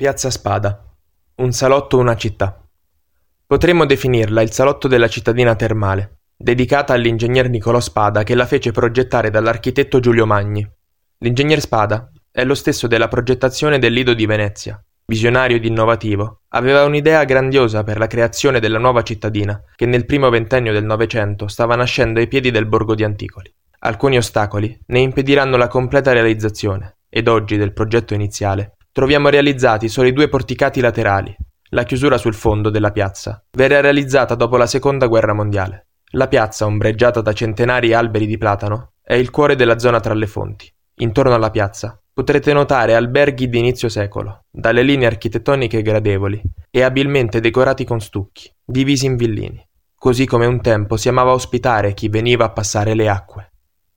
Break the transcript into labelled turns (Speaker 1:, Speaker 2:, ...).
Speaker 1: Piazza Spada. Un salotto, una città. Potremmo definirla il salotto della cittadina termale, dedicata all'ingegner Niccolò Spada che la fece progettare dall'architetto Giulio Magni. L'ingegner Spada è lo stesso della progettazione del Lido di Venezia. Visionario ed innovativo, aveva un'idea grandiosa per la creazione della nuova cittadina che nel primo ventennio del Novecento stava nascendo ai piedi del borgo di Anticoli. Alcuni ostacoli ne impediranno la completa realizzazione, ed oggi del progetto iniziale troviamo realizzati solo i due porticati laterali. La chiusura sul fondo della piazza verrà realizzata dopo la seconda guerra mondiale. La piazza, ombreggiata da centenari alberi di platano, è il cuore della zona tra le fonti. Intorno alla piazza potrete notare alberghi di inizio secolo, dalle linee architettoniche gradevoli e abilmente decorati con stucchi, divisi in villini, così come un tempo si amava ospitare chi veniva a passare le acque.